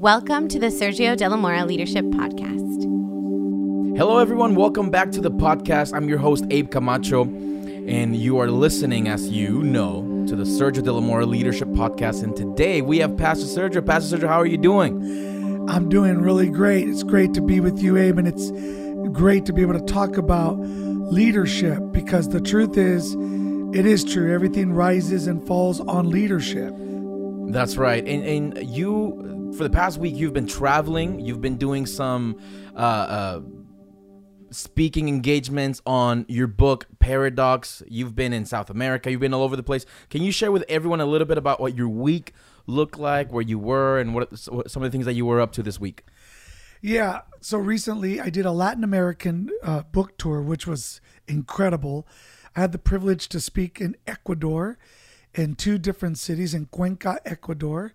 Welcome to the Sergio De La Mora Leadership Podcast. Hello, everyone. Welcome back to the podcast. I'm your host, Abe Camacho, and you are listening, as you know, to the Sergio De La Mora Leadership Podcast. And today we have Pastor Sergio. Pastor Sergio, how are you doing? I'm doing really great. It's great to be with you, Abe, and it's great to be able to talk about leadership because the truth is, it is true. Everything rises and falls on leadership. That's right. And, and you for the past week you've been traveling. You've been doing some uh, uh, speaking engagements on your book paradox. You've been in south america. You've been all over the place. Can you share with everyone a little bit about what your week looked like where you were and what some of the things that you were up to this week? Yeah. So recently i did a latin american uh, book tour which was incredible. I had the privilege to speak in ecuador in two different cities in cuenca ecuador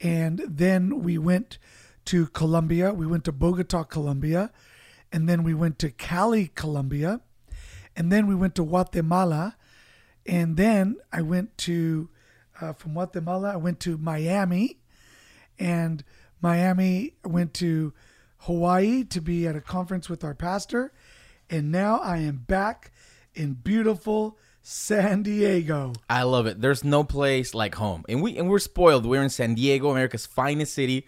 and then we went to Colombia. We went to Bogota, Colombia. And then we went to Cali, Colombia. And then we went to Guatemala. And then I went to, uh, from Guatemala, I went to Miami. And Miami, went to Hawaii to be at a conference with our pastor. And now I am back in beautiful San Diego. I love it. There's no place like home. And we and we're spoiled. We're in San Diego, America's finest city.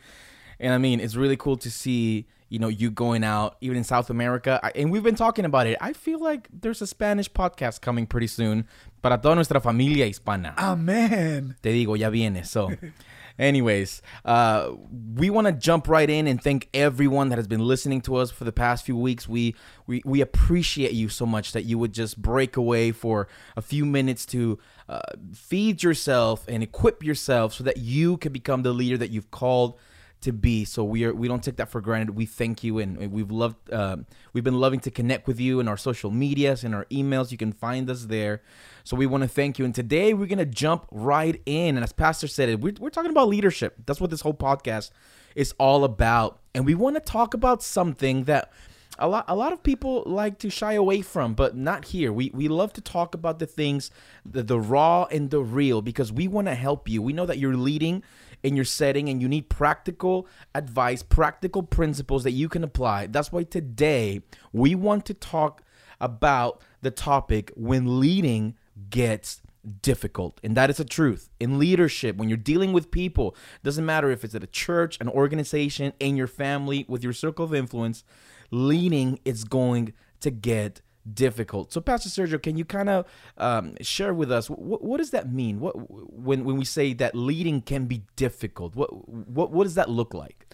And I mean, it's really cool to see, you know, you going out even in South America. And we've been talking about it. I feel like there's a Spanish podcast coming pretty soon para toda nuestra familia hispana. Amen. Te digo, ya viene. So Anyways, uh, we want to jump right in and thank everyone that has been listening to us for the past few weeks. We, we we appreciate you so much that you would just break away for a few minutes to uh, feed yourself and equip yourself so that you can become the leader that you've called to be. So we are we don't take that for granted. We thank you, and we've loved uh, we've been loving to connect with you in our social medias and our emails. You can find us there. So we want to thank you. And today we're gonna jump right in. And as Pastor said, we're we're talking about leadership. That's what this whole podcast is all about. And we want to talk about something that a lot a lot of people like to shy away from, but not here. We we love to talk about the things, the, the raw and the real, because we want to help you. We know that you're leading in your setting and you need practical advice, practical principles that you can apply. That's why today we want to talk about the topic when leading gets difficult and that is the truth in leadership when you're dealing with people doesn't matter if it's at a church an organization in your family with your circle of influence leading is going to get difficult. So, Pastor Sergio, can you kind of um, share with us what, what does that mean? What when when we say that leading can be difficult? What what what does that look like?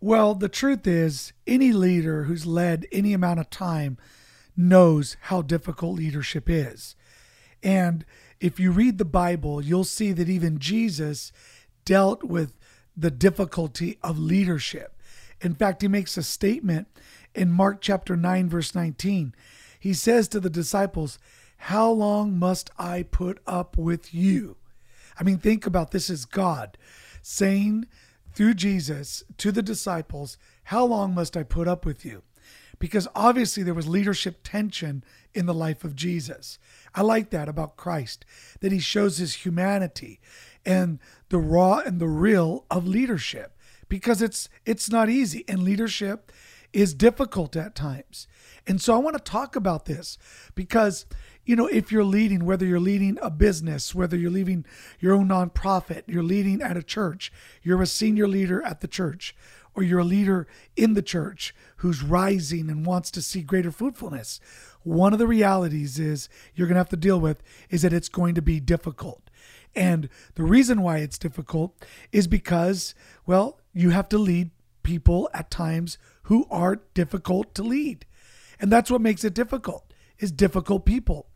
Well, the truth is, any leader who's led any amount of time knows how difficult leadership is. And if you read the Bible, you'll see that even Jesus dealt with the difficulty of leadership. In fact, he makes a statement in Mark chapter 9, verse 19 he says to the disciples, How long must I put up with you? I mean, think about this as God saying through Jesus to the disciples, How long must I put up with you? Because obviously there was leadership tension in the life of Jesus. I like that about Christ, that he shows his humanity and the raw and the real of leadership because it's it's not easy and leadership is difficult at times. And so I want to talk about this because, you know, if you're leading, whether you're leading a business, whether you're leading your own nonprofit, you're leading at a church, you're a senior leader at the church, or you're a leader in the church who's rising and wants to see greater fruitfulness, one of the realities is you're going to have to deal with is that it's going to be difficult. And the reason why it's difficult is because, well, you have to lead people at times who are difficult to lead. And that's what makes it difficult, is difficult people.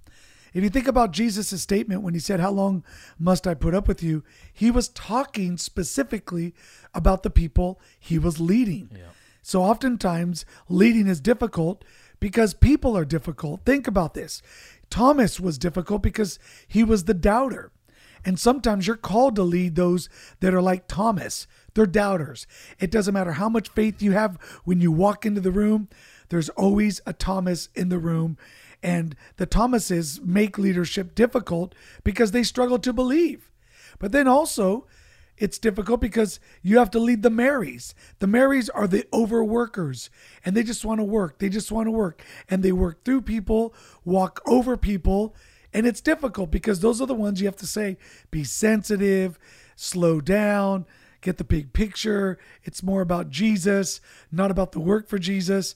If you think about Jesus' statement when he said, How long must I put up with you? He was talking specifically about the people he was leading. Yeah. So oftentimes, leading is difficult because people are difficult. Think about this Thomas was difficult because he was the doubter. And sometimes you're called to lead those that are like Thomas. They're doubters. It doesn't matter how much faith you have when you walk into the room, there's always a Thomas in the room. And the Thomases make leadership difficult because they struggle to believe. But then also, it's difficult because you have to lead the Marys. The Marys are the overworkers and they just want to work. They just want to work and they work through people, walk over people. And it's difficult because those are the ones you have to say, be sensitive, slow down, get the big picture. It's more about Jesus, not about the work for Jesus.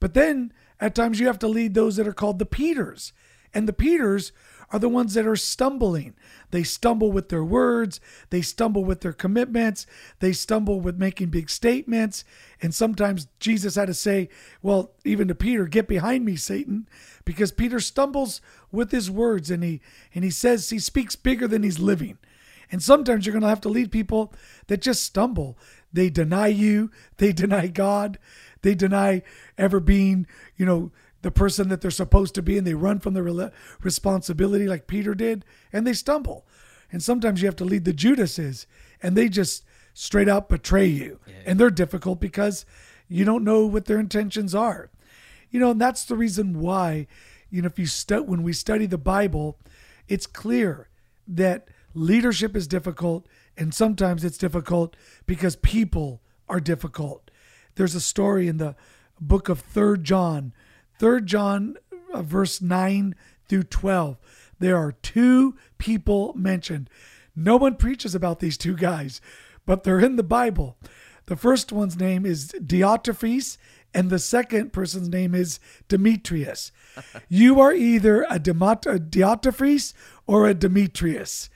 But then at times you have to lead those that are called the Peters. And the Peters are the ones that are stumbling. They stumble with their words, they stumble with their commitments, they stumble with making big statements. And sometimes Jesus had to say, well, even to Peter, get behind me, Satan, because Peter stumbles with his words and he and he says he speaks bigger than he's living. And sometimes you're going to have to lead people that just stumble. They deny you, they deny God, they deny ever being, you know, the person that they're supposed to be and they run from the responsibility like Peter did and they stumble. And sometimes you have to lead the Judases and they just straight out betray you. Yeah. And they're difficult because you don't know what their intentions are. You know, and that's the reason why, you know, if you stu- when we study the Bible, it's clear that leadership is difficult and sometimes it's difficult because people are difficult. There's a story in the book of 3rd John Third John uh, verse 9 through 12. There are two people mentioned. No one preaches about these two guys, but they're in the Bible. The first one's name is Diotrephes, and the second person's name is Demetrius. you are either a, Demot- a Diotrephes or a Demetrius.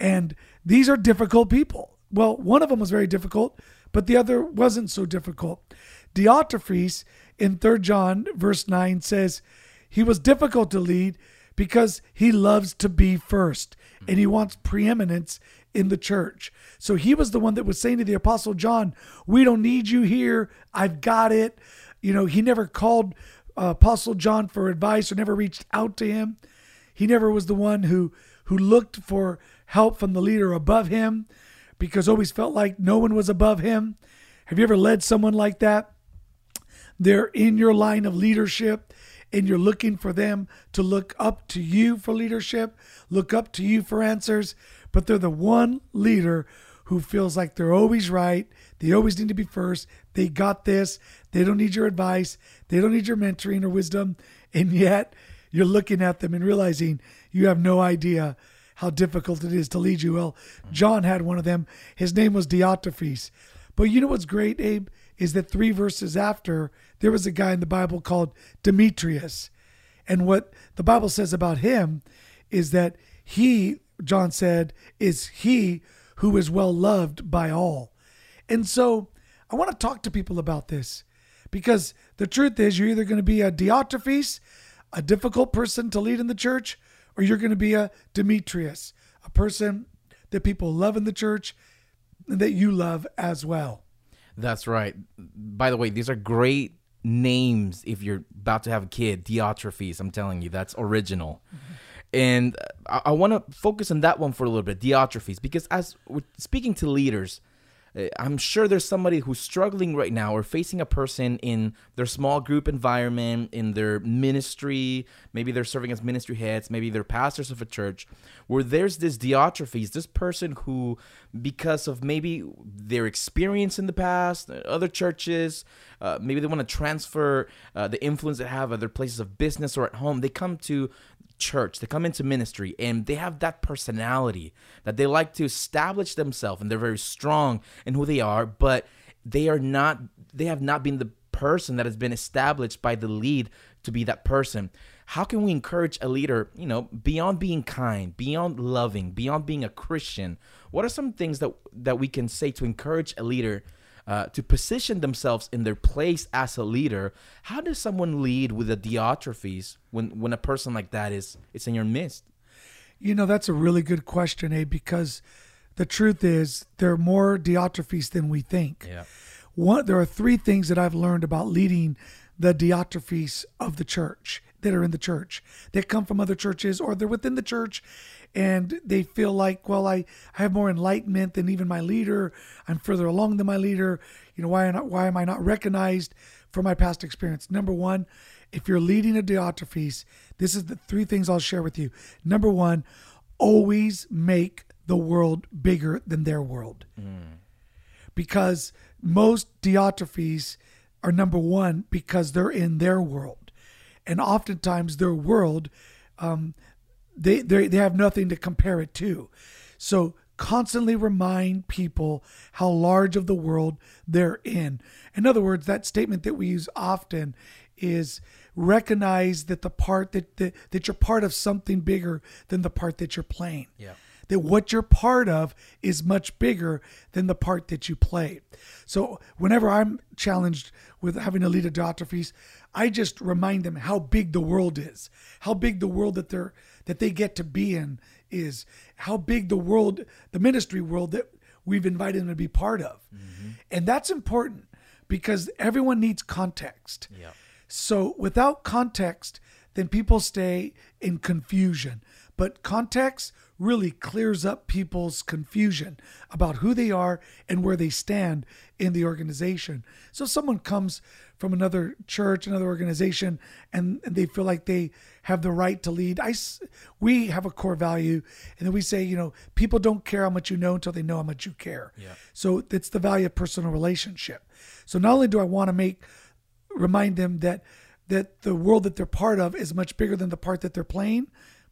And these are difficult people. Well, one of them was very difficult, but the other wasn't so difficult. Diotrephes in 3 John verse 9 says, He was difficult to lead because he loves to be first and he wants preeminence in the church. So he was the one that was saying to the apostle John, "We don't need you here. I've got it." You know, he never called uh, apostle John for advice or never reached out to him. He never was the one who who looked for help from the leader above him because always felt like no one was above him. Have you ever led someone like that? they're in your line of leadership and you're looking for them to look up to you for leadership, look up to you for answers, but they're the one leader who feels like they're always right. They always need to be first. They got this. They don't need your advice. They don't need your mentoring or wisdom. And yet you're looking at them and realizing you have no idea how difficult it is to lead you. Well, John had one of them. His name was Diotrephes. But you know what's great, Abe? Is that three verses after, there was a guy in the Bible called Demetrius. And what the Bible says about him is that he, John said, is he who is well loved by all. And so I want to talk to people about this because the truth is you're either going to be a Diotrephes, a difficult person to lead in the church, or you're going to be a Demetrius, a person that people love in the church and that you love as well. That's right. By the way, these are great names if you're about to have a kid. Diotrephes, I'm telling you, that's original. Mm-hmm. And I, I want to focus on that one for a little bit, Diotrephes, because as we're speaking to leaders, I'm sure there's somebody who's struggling right now or facing a person in their small group environment, in their ministry. Maybe they're serving as ministry heads, maybe they're pastors of a church, where there's this Diotrephes, this person who, because of maybe their experience in the past, other churches, uh, maybe they want to transfer uh, the influence they have at their places of business or at home, they come to church, they come into ministry, and they have that personality that they like to establish themselves, and they're very strong in who they are, but they are not, they have not been the person that has been established by the lead to be that person. How can we encourage a leader, you know, beyond being kind, beyond loving, beyond being a Christian? What are some things that that we can say to encourage a leader uh, to position themselves in their place as a leader. How does someone lead with a Diotrephes when when a person like that is is in your midst? You know, that's a really good question, eh? Because the truth is there are more Diotrephes than we think. Yeah. One, there are three things that I've learned about leading the Diotrephes of the church that are in the church that come from other churches or they're within the church and they feel like, well, I, I have more enlightenment than even my leader. I'm further along than my leader. You know, why, not, why am I not recognized for my past experience? Number one, if you're leading a Diotrephes, this is the three things I'll share with you. Number one, always make the world bigger than their world. Because most Diotrephes are number one because they're in their world. And oftentimes their world, um, they, they, they have nothing to compare it to. So constantly remind people how large of the world they're in. In other words, that statement that we use often is recognize that the part that, that, that you're part of something bigger than the part that you're playing. Yeah. That what you're part of is much bigger than the part that you play. So whenever I'm challenged with having to lead a Diotrephes, I just remind them how big the world is, how big the world that they're that they get to be in is, how big the world, the ministry world that we've invited them to be part of. Mm-hmm. And that's important because everyone needs context. Yeah. So without context, then people stay in confusion. But context really clears up people's confusion about who they are and where they stand in the organization. So if someone comes from another church, another organization, and, and they feel like they have the right to lead, I, we have a core value, and then we say, you know, people don't care how much you know until they know how much you care. Yeah. So it's the value of personal relationship. So not only do I want to make remind them that that the world that they're part of is much bigger than the part that they're playing,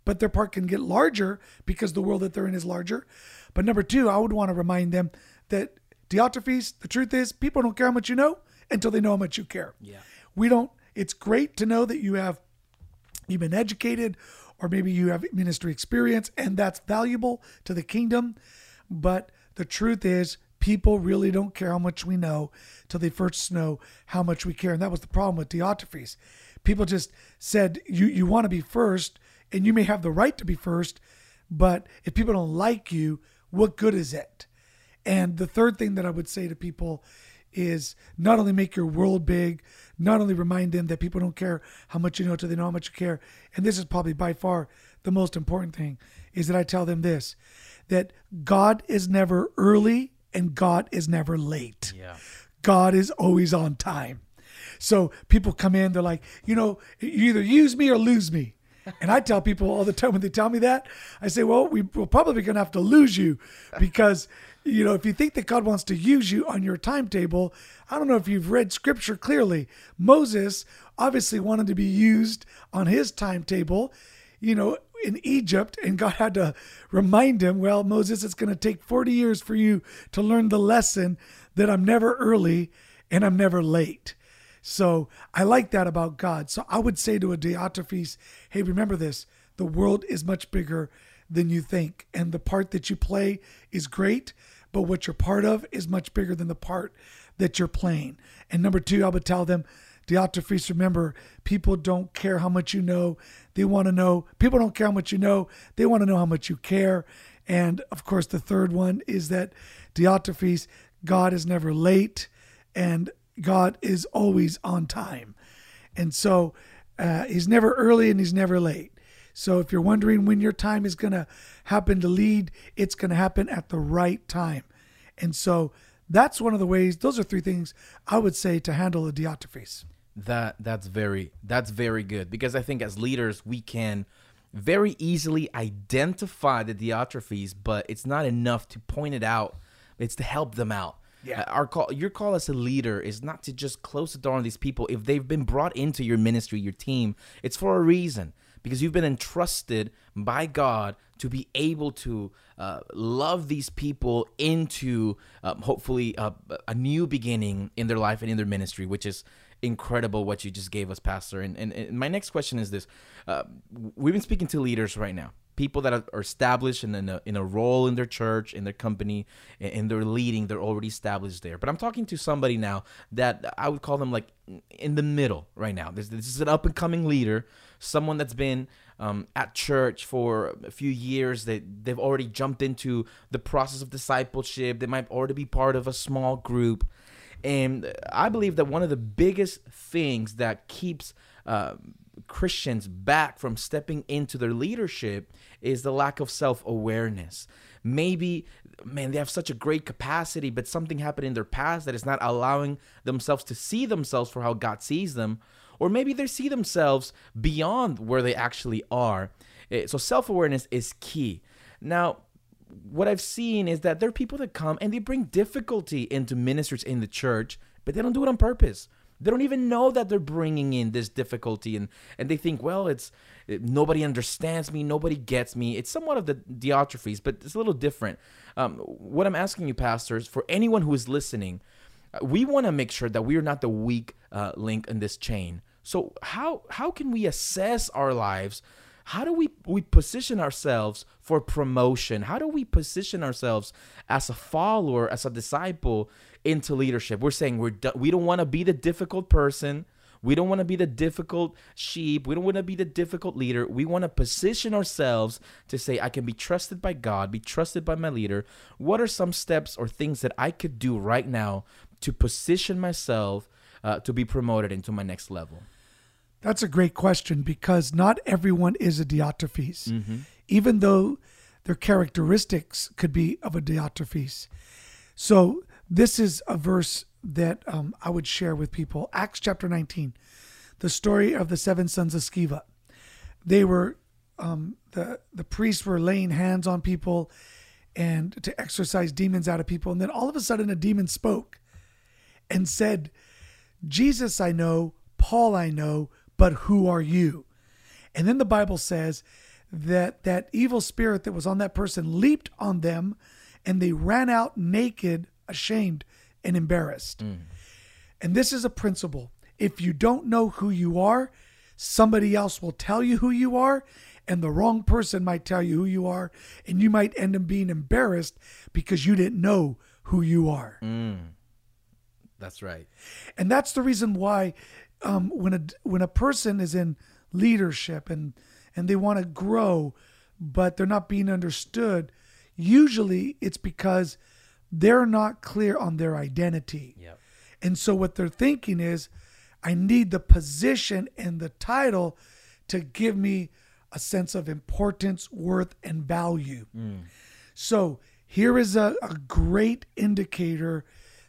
but their part can get larger because the world that they're in is larger. But number two, I would want to remind them that Diotrephes, the truth is, people don't care how much you know until they know how much you care. Yeah. We don't. It's great to know that you have you've been educated or maybe you have ministry experience and that's valuable to the kingdom but the truth is people really don't care how much we know till they first know how much we care and that was the problem with Diotrephes people just said you you want to be first and you may have the right to be first but if people don't like you what good is it and the third thing that I would say to people is not only make your world big, not only remind them that people don't care how much you know till they know how much you care. And this is probably by far the most important thing is that I tell them this that God is never early and God is never late. Yeah. God is always on time. So people come in, they're like, you know, you either use me or lose me. And I tell people all the time when they tell me that, I say, well, we, we're probably going to have to lose you because, you know, if you think that God wants to use you on your timetable, I don't know if you've read scripture clearly. Moses obviously wanted to be used on his timetable, you know, in Egypt, and God had to remind him, well, Moses, it's going to take 40 years for you to learn the lesson that I'm never early and I'm never late. So I like that about God. So I would say to a Diotrephes, hey, remember this the world is much bigger than you think. And the part that you play is great, but what you're part of is much bigger than the part that you're playing. And number two, I would tell them, Diotrephes, remember, people don't care how much you know. They want to know, people don't care how much you know. They want to know how much you care. And of course, the third one is that Diotrephes, God is never late and God is always on time. And so uh, he's never early and he's never late. So if you're wondering when your time is going to happen to lead, it's going to happen at the right time. And so that's one of the ways, those are three things I would say to handle a Diotrephes. That that's very that's very good because I think as leaders we can very easily identify the Diotrephes, but it's not enough to point it out. It's to help them out. Yeah. Uh, Our call, your call as a leader is not to just close the door on these people. If they've been brought into your ministry, your team, it's for a reason because you've been entrusted by God to be able to uh, love these people into um, hopefully a, a new beginning in their life and in their ministry, which is incredible what you just gave us, Pastor. And, and, and my next question is this uh, We've been speaking to leaders right now. People that are established in a, in a role in their church, in their company, and they're leading, they're already established there. But I'm talking to somebody now that I would call them like in the middle right now. This, this is an up and coming leader, someone that's been um, at church for a few years. That they've already jumped into the process of discipleship. They might already be part of a small group. And I believe that one of the biggest things that keeps uh, Christians back from stepping into their leadership is the lack of self awareness. Maybe, man, they have such a great capacity, but something happened in their past that is not allowing themselves to see themselves for how God sees them. Or maybe they see themselves beyond where they actually are. Eh, So, self awareness is key. Now, what I've seen is that there are people that come and they bring difficulty into ministers in the church, but they don't do it on purpose. They don't even know that they're bringing in this difficulty, and and they think, well, it's it, nobody understands me, nobody gets me. It's somewhat of the Diotrephes, but it's a little different. Um, what I'm asking you, pastors, for anyone who is listening, uh, we want to make sure that we are not the weak uh, link in this chain. So how how can we assess our lives? How do we we position ourselves for promotion? How do we position ourselves as a follower, as a disciple into leadership? We're saying we're we don't want to be the difficult person. We don't want to be the difficult sheep. We don't want to be the difficult leader. We want to position ourselves to say, I can be trusted by God, be trusted by my leader. What are some steps or things that I could do right now to position myself uh, to be promoted into my next level? That's a great question because not everyone is a Diotrephes, mm-hmm. even though their characteristics could be of a Diotrephes. So, this is a verse that um, I would share with people Acts chapter 19, the story of the seven sons of Sceva. They were, um, the, the priests were laying hands on people and to exorcise demons out of people. And then all of a sudden, a demon spoke and said, Jesus I know, Paul I know, but who are you? And then the Bible says that that evil spirit that was on that person leaped on them and they ran out naked, ashamed, and embarrassed. Mm. And this is a principle. If you don't know who you are, somebody else will tell you who you are, and the wrong person might tell you who you are, and you might end up being embarrassed because you didn't know who you are. Mm. That's right. And that's the reason why um, when a when a person is in leadership and and they want to grow, but they're not being understood, usually it's because they're not clear on their identity. Yep. And so what they're thinking is, I need the position and the title to give me a sense of importance, worth, and value. Mm. So here is a, a great indicator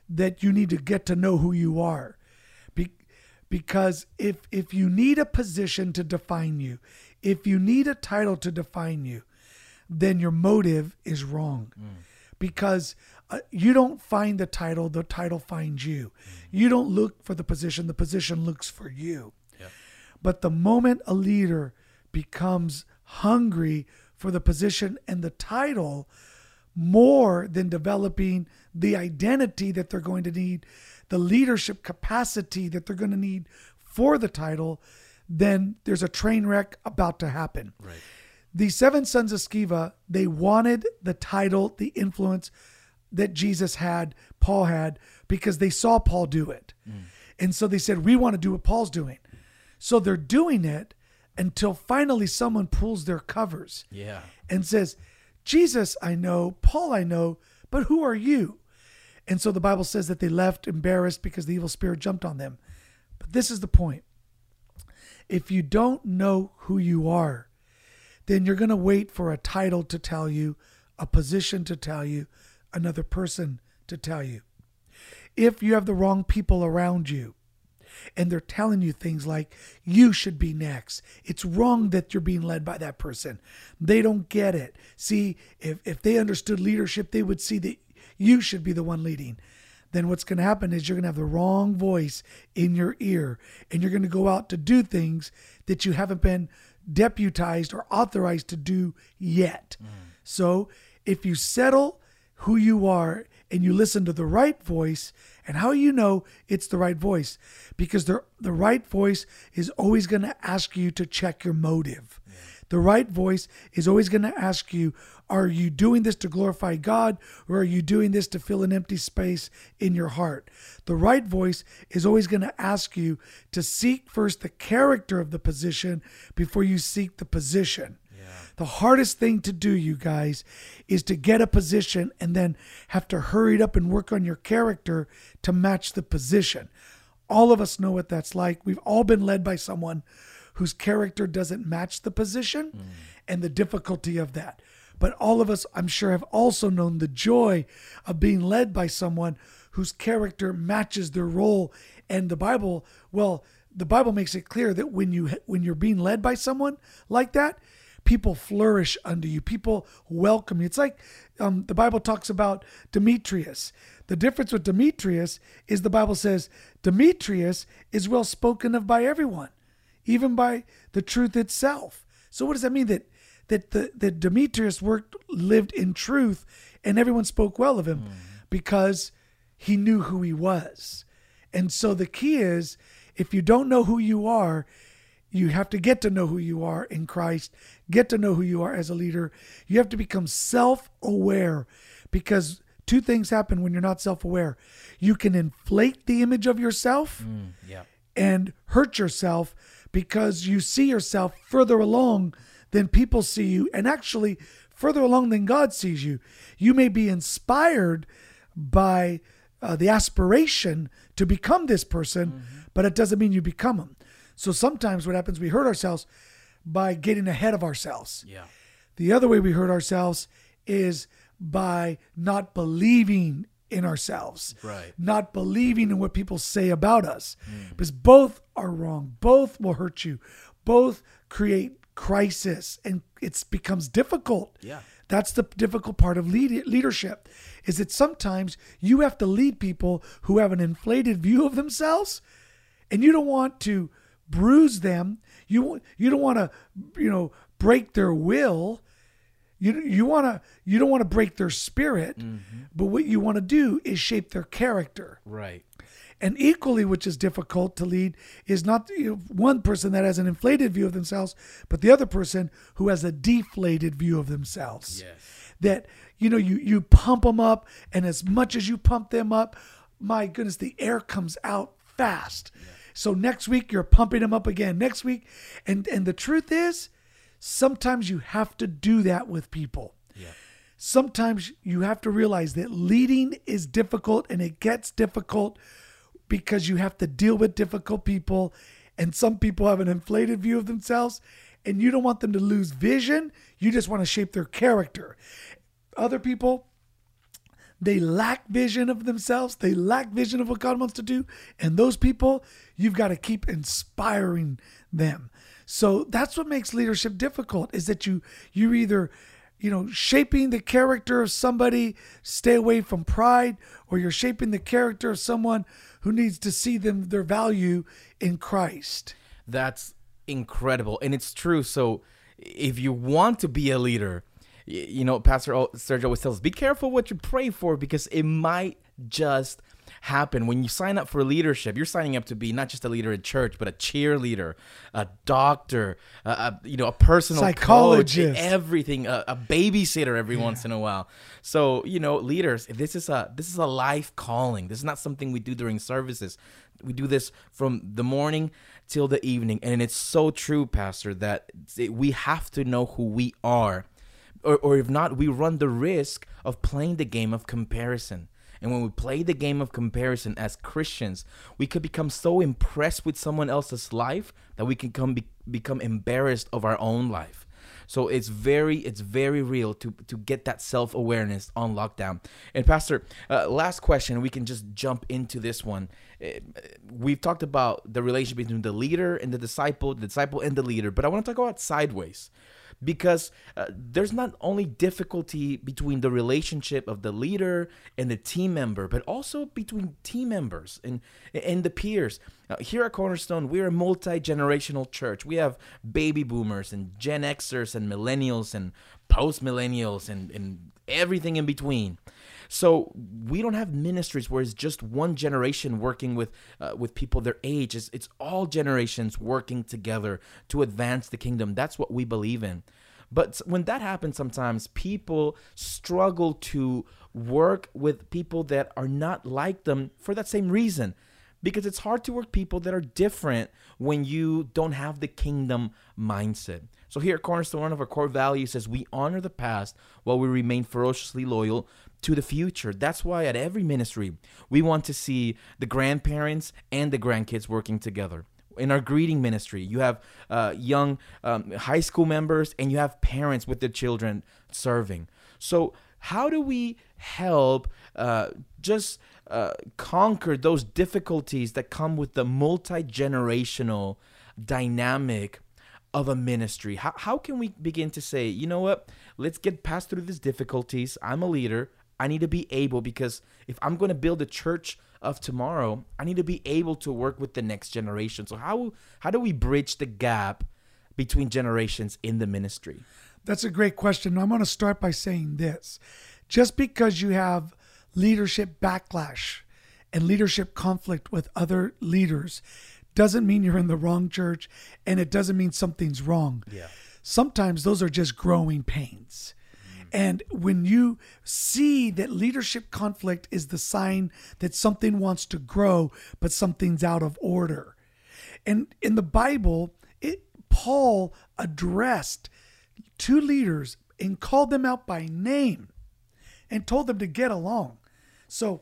that you need to get to know who you are because if if you need a position to define you if you need a title to define you then your motive is wrong mm. because uh, you don't find the title the title finds you mm. you don't look for the position the position looks for you yep. but the moment a leader becomes hungry for the position and the title more than developing the identity that they're going to need the leadership capacity that they're going to need for the title, then there's a train wreck about to happen. Right. The seven sons of Sceva, they wanted the title, the influence that Jesus had, Paul had, because they saw Paul do it. Mm. And so they said, We want to do what Paul's doing. So they're doing it until finally someone pulls their covers yeah. and says, Jesus, I know, Paul, I know, but who are you? And so the Bible says that they left embarrassed because the evil spirit jumped on them. But this is the point. If you don't know who you are, then you're going to wait for a title to tell you, a position to tell you, another person to tell you. If you have the wrong people around you, and they're telling you things like you should be next it's wrong that you're being led by that person they don't get it see if, if they understood leadership they would see that you should be the one leading, then what's going to happen is you're going to have the wrong voice in your ear and you're going to go out to do things that you haven't been deputized or authorized to do yet. Mm. So if you settle who you are and you listen to the right voice, and how you know it's the right voice? Because the, the right voice is always going to ask you to check your motive. Yeah. The right voice is always going to ask you, are you doing this to glorify God or are you doing this to fill an empty space in your heart? The right voice is always going to ask you to seek first the character of the position before you seek the position. The hardest thing to do, you guys, is to get a position and then have to hurry it up and work on your character to match the position. All of us know what that's like. We've all been led by someone whose character doesn't match the position mm. and the difficulty of that. But all of us, I'm sure, have also known the joy of being led by someone whose character matches their role. And the Bible, well, the Bible makes it clear that when you when you're being led by someone like that, people flourish under you. People welcome you. It's like um, the Bible talks about Demetrius. The difference with Demetrius is the Bible says Demetrius is well spoken of by everyone, even by the truth itself. So what does that mean? That that the that Demetrius worked lived in truth and everyone spoke well of him mm. because he knew who he was. And so the key is if you don't know who you are, you have to get to know who you are in Christ, get to know who you are as a leader. You have to become self aware because two things happen when you're not self aware. You can inflate the image of yourself mm, yeah. and hurt yourself because you see yourself further along than people see you, and actually further along than God sees you. You may be inspired by uh, the aspiration to become this person, mm-hmm. but it doesn't mean you become them. So sometimes what happens, we hurt ourselves by getting ahead of ourselves. Yeah. The other way we hurt ourselves is by not believing in ourselves, right? Not believing in what people say about us, mm. because both are wrong. Both will hurt you. Both create crisis, and it becomes difficult. Yeah, that's the difficult part of lead- leadership. Is that sometimes you have to lead people who have an inflated view of themselves, and you don't want to bruise them. You you don't want to you know break their will you you want to you don't want to break their spirit, mm-hmm. but what you want to do is shape their character. Right. And equally, which is difficult to lead, is not you know, one person that has an inflated view of themselves, but the other person who has a deflated view of themselves. Yes. That you know you you pump them up, and as much as you pump them up, my goodness, the air comes out fast. Yeah. So next week you're pumping them up again. Next week, and and the truth is, sometimes you have to do that with people. Yeah. Sometimes you have to realize that leading is difficult and it gets difficult because you have to deal with difficult people. And some people have an inflated view of themselves and you don't want them to lose vision. You just want to shape their character. Other people, they lack vision of themselves. They lack vision of what God wants to do. And those people, you've got to keep inspiring them. So that's what makes leadership difficult is that you you either you know shaping the character of somebody stay away from pride or you're shaping the character of someone who needs to see them their value in Christ. That's incredible and it's true so if you want to be a leader you know pastor sergio always tells us be careful what you pray for because it might just happen when you sign up for leadership. You're signing up to be not just a leader in church, but a cheerleader, a doctor, a, a you know, a personal psychologist, coach, everything, a, a, babysitter every yeah. once in a while. So you know, leaders, this is a this is a life calling. This is not something we do during services. We do this from the morning till the evening, and it's so true, Pastor, that we have to know who we are. Or, or if not, we run the risk of playing the game of comparison. And when we play the game of comparison as Christians, we could become so impressed with someone else's life that we can come be, become embarrassed of our own life. So it's very it's very real to to get that self awareness on lockdown. And Pastor, uh, last question, we can just jump into this one. Uh, we've talked about the relationship between the leader and the disciple, the disciple and the leader, but I want to talk about sideways because uh, there's not only difficulty between the relationship of the leader and the team member, but also between team members and and the peers. Uh, here at Cornerstone, we're a multi generational church. We have baby boomers and Gen Xers and millennials and post millennials and, and everything in between. So we don't have ministries where it's just one generation working with uh, with people their age. It's, it's all generations working together to advance the kingdom. That's what we believe in. But when that happens, sometimes people struggle to work with people that are not like them for that same reason. Because it's hard to work people that are different when you don't have the kingdom mindset. So here at Cornerstone, one of our core values says we honor the past while we remain ferociously loyal to the future. That's why at every ministry, we want to see the grandparents and the grandkids working together. In our greeting ministry, you have uh, young um, high school members and you have parents with their children serving. So, how do we help uh, just uh, conquer those difficulties that come with the multi generational dynamic of a ministry? How, how can we begin to say, you know what? Let's get past through these difficulties. I'm a leader. I need to be able because if I'm going to build a church of tomorrow, I need to be able to work with the next generation. So how how do we bridge the gap between generations in the ministry? That's a great question. I'm going to start by saying this. Just because you have leadership backlash and leadership conflict with other leaders doesn't mean you're in the wrong church and it doesn't mean something's wrong. Yeah. Sometimes those are just growing pains. And when you see that leadership conflict is the sign that something wants to grow, but something's out of order. And in the Bible, it, Paul addressed two leaders and called them out by name and told them to get along. So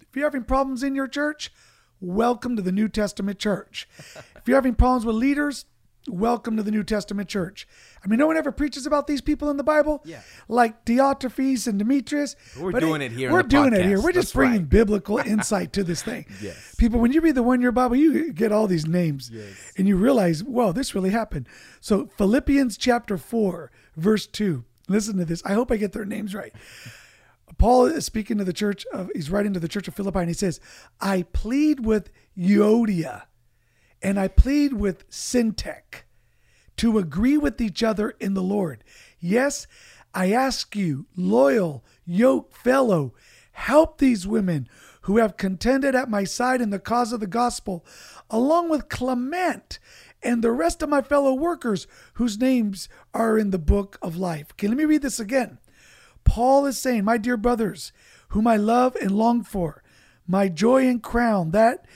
if you're having problems in your church, welcome to the New Testament church. if you're having problems with leaders, welcome to the New Testament church. I mean, no one ever preaches about these people in the Bible, Yeah. like Diotrephes and Demetrius. We're doing it here We're doing it here. We're just That's bringing right. biblical insight to this thing. Yes. People, when you read the one-year Bible, you get all these names, and you realize, whoa, this really happened. So Philippians chapter four, verse two. Listen to this. I hope I get their names right. Paul is speaking to the church of he's writing to the church of Philippi and he says, I plead with Euodia and I plead with Syntyche to agree with each other in the Lord. Yes, I ask you, loyal, yoke fellow, help these women who have contended at my side in the cause of the gospel, along with Clement and the rest of my fellow workers whose names are in the book of life. Okay, let me read this again. Paul is saying, My dear brothers, whom I love and long for, my joy and crown, that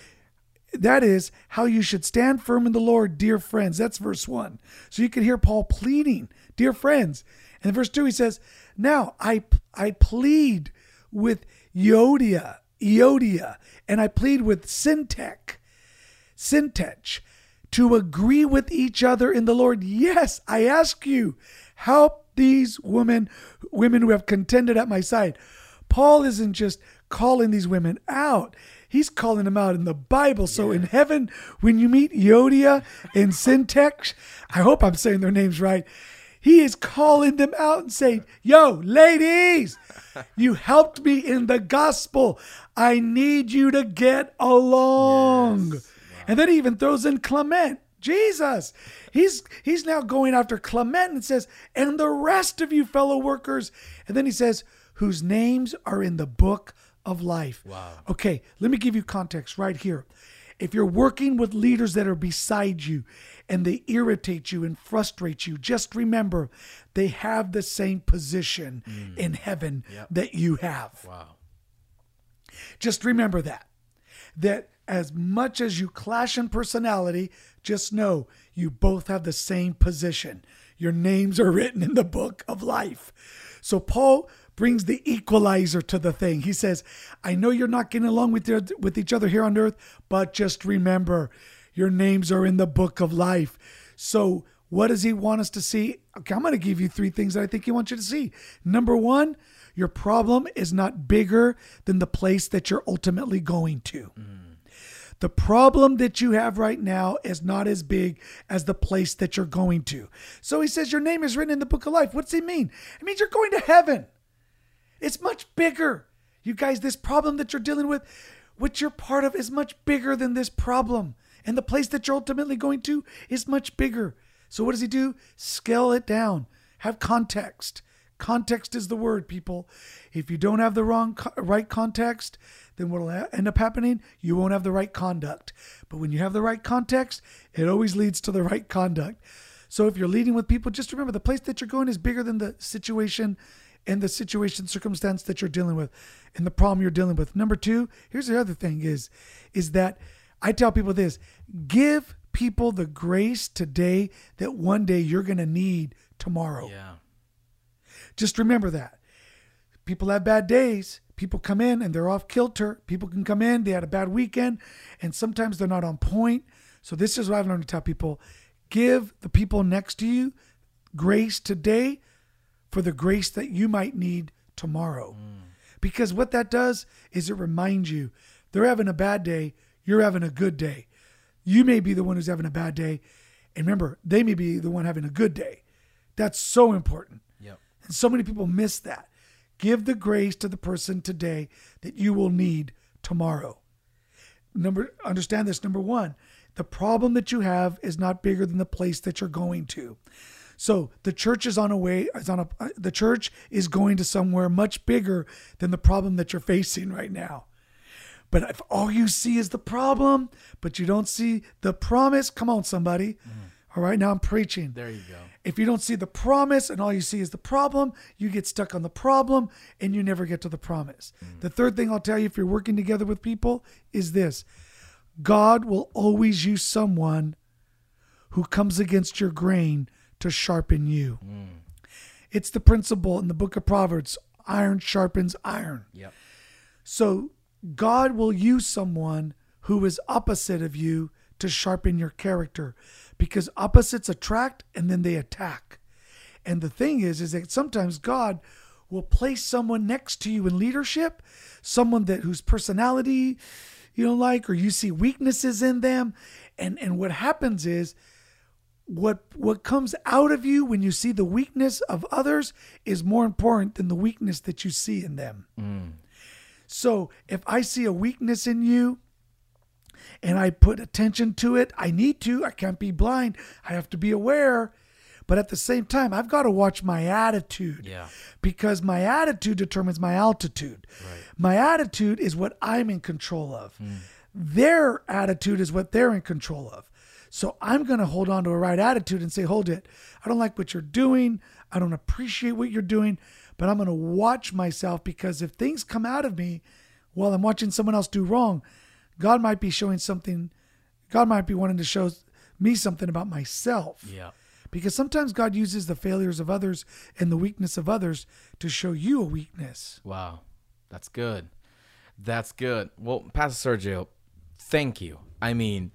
that is how you should stand firm in the Lord, dear friends. That's verse one. So you can hear Paul pleading, dear friends. And in verse two, he says, Now I I plead with Euodia, Euodia, and I plead with Syntyche, Syntyche, to agree with each other in the Lord. Yes, I ask you, help these women, women who have contended at my side. Paul isn't just calling these women out. He's calling them out in the Bible. So in heaven, when you meet Yodia and Syntex, I hope I'm saying their names right. He is calling them out and saying, Yo, ladies, you helped me in the gospel. I need you to get along. And then he even throws in Clement. Jesus. He's he's now going after Clement and says, and the rest of you fellow workers. And then he says, whose names are in the book of life. Wow. Okay, let me give you context right here. If you're working with leaders that are beside you and they irritate you and frustrate you, just remember they have the same position mm. in heaven that you have. Wow. Just remember that. That as much as you clash in personality, just know you both have the same position. Your names are written in the book of life. So Paul brings the equalizer to the thing. He says, I know you're not getting along with, your, with each other here on earth, but just remember your names are in the book of life. So what does he want us to see? Okay, I'm going to give you three things that I think he wants you to see. Number one, your problem is not bigger than the place that you're ultimately going to. Mm. The problem that you have right now is not as big as the place that you're going to. So he says, Your name is written in the book of life. What's he mean? It means you're going to heaven. It's much bigger. You guys, this problem that you're dealing with, which you're part of, is much bigger than this problem. And the place that you're ultimately going to is much bigger. So what does he do? Scale it down. Have context. Context is the word, people. If you don't have the wrong right context, then what will end up happening? You won't have the right conduct. But when you have the right context, it always leads to the right conduct. So if you're leading with people, just remember the place that you're going is bigger than the situation and the situation circumstance that you're dealing with and the problem you're dealing with. Number 2, here's the other thing is is that I tell people this, give people the grace today that one day you're going to need tomorrow. Yeah. Just remember that. People have bad days. People come in and they're off kilter. People can come in, they had a bad weekend, and sometimes they're not on point. So, this is what I've learned to tell people give the people next to you grace today for the grace that you might need tomorrow. Because what that does is it reminds you they're having a bad day, you're having a good day. You may be the one who's having a bad day, And remember, they may be the one having a good day. That's so important. Yep. And so many people miss that. Give the grace to the person today that you will need tomorrow. Number understand this number 1. The problem that you have is not bigger than the place that you're going to. So the church is on a way is on a uh, the church is going to somewhere much bigger than the problem that you're facing right now. But if all you see is the problem, but you don't see the promise, come on somebody. All right, now I'm preaching. There you go. If you don't see the promise and all you see is the problem, you get stuck on the problem and you never get to the promise. The third thing I'll tell you if you're working together with people is this God will always use someone who comes against your grain to sharpen you. Mm. It's the principle in the book of Proverbs iron sharpens iron. Yep. So God will use someone who is opposite of you to sharpen your character because opposites attract and then they attack. And the thing is is that sometimes God will place someone next to you in leadership, someone that whose personality you don't like or you see weaknesses in them and and what happens is what what comes out of you when you see the weakness of others is more important than the weakness that you see in them. Mm. So if I see a weakness in you and I put attention to it, I need to. I can't be blind. I have to be aware. But at the same time, I've got to watch my attitude. Yeah. Because my attitude determines my altitude. Right. My attitude is what I'm in control of. Mm. Their attitude is what they're in control of. So I'm going to hold on to a right attitude and say, hold it. I don't like what you're doing. I don't appreciate what you're doing, but I'm going to watch myself because if things come out of me while I'm watching someone else do wrong, God might be showing something. God might be wanting to show me something about myself. Yeah. Because sometimes God uses the failures of others and the weakness of others to show you a weakness. Wow. That's good. That's good. Well, Pastor Sergio, thank you. I mean,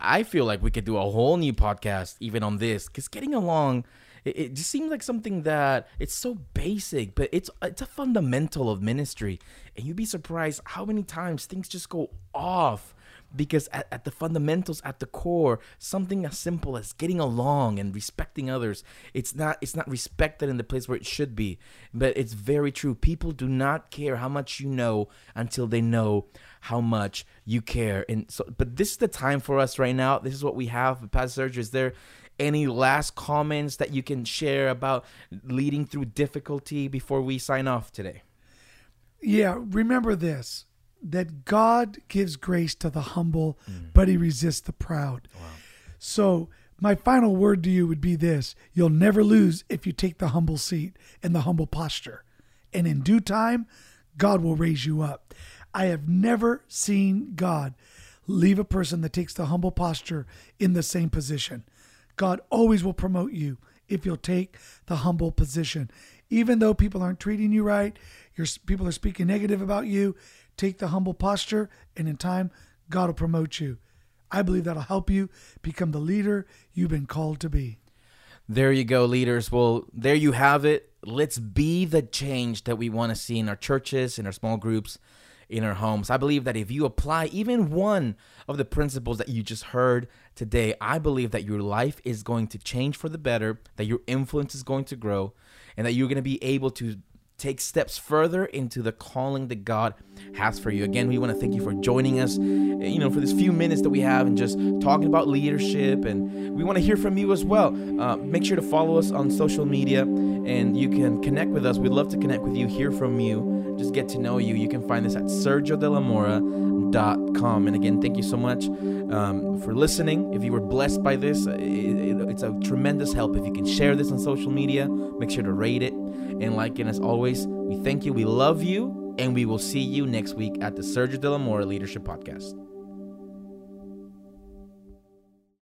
I feel like we could do a whole new podcast even on this because getting along, it, it just seems like something that it's so basic, but it's it's a fundamental of ministry, and you'd be surprised how many times things just go off because at, at the fundamentals at the core something as simple as getting along and respecting others it's not it's not respected in the place where it should be. But it's very true. People do not care how much you know until they know how much you care. And so but this is the time for us right now. This is what we have pastor Sergio, is there any last comments that you can share about leading through difficulty before we sign off today? Yeah, remember this that God gives grace to the humble, mm. but he resists the proud. So, my final word to you would be this you'll never lose if you take the humble seat and the humble posture. And in due time, God will raise you up. I have never seen God leave a person that takes the humble posture in the same position. God always will promote you if you'll take the humble position. Even though people aren't treating you right, your people are speaking negative about you, take the humble posture and in time God will promote you. I believe that'll help you become the leader you've been called to be. There you go, leaders. Well, there you have it. Let's be the change that we want to see in our churches, in our small groups, in our homes. I believe that if you apply even one of the principles that you just heard today, I believe that your life is going to change for the better, that your influence is going to grow, and that you're going to be able to take steps further into the calling that God has for you. Again, we want to thank you for joining us, you know, for this few minutes that we have and just talking about leadership. And we want to hear from you as well. Uh, make sure to follow us on social media and you can connect with us. We'd love to connect with you, hear from you, just get to know you. You can find us at sergiodelamora.com. And again, thank you so much um, for listening. If you were blessed by this, it, it, it's a tremendous help. If you can share this on social media, make sure to rate it and like it. And as always, we thank you, we love you, and we will see you next week at the Sergio de la Mora Leadership Podcast.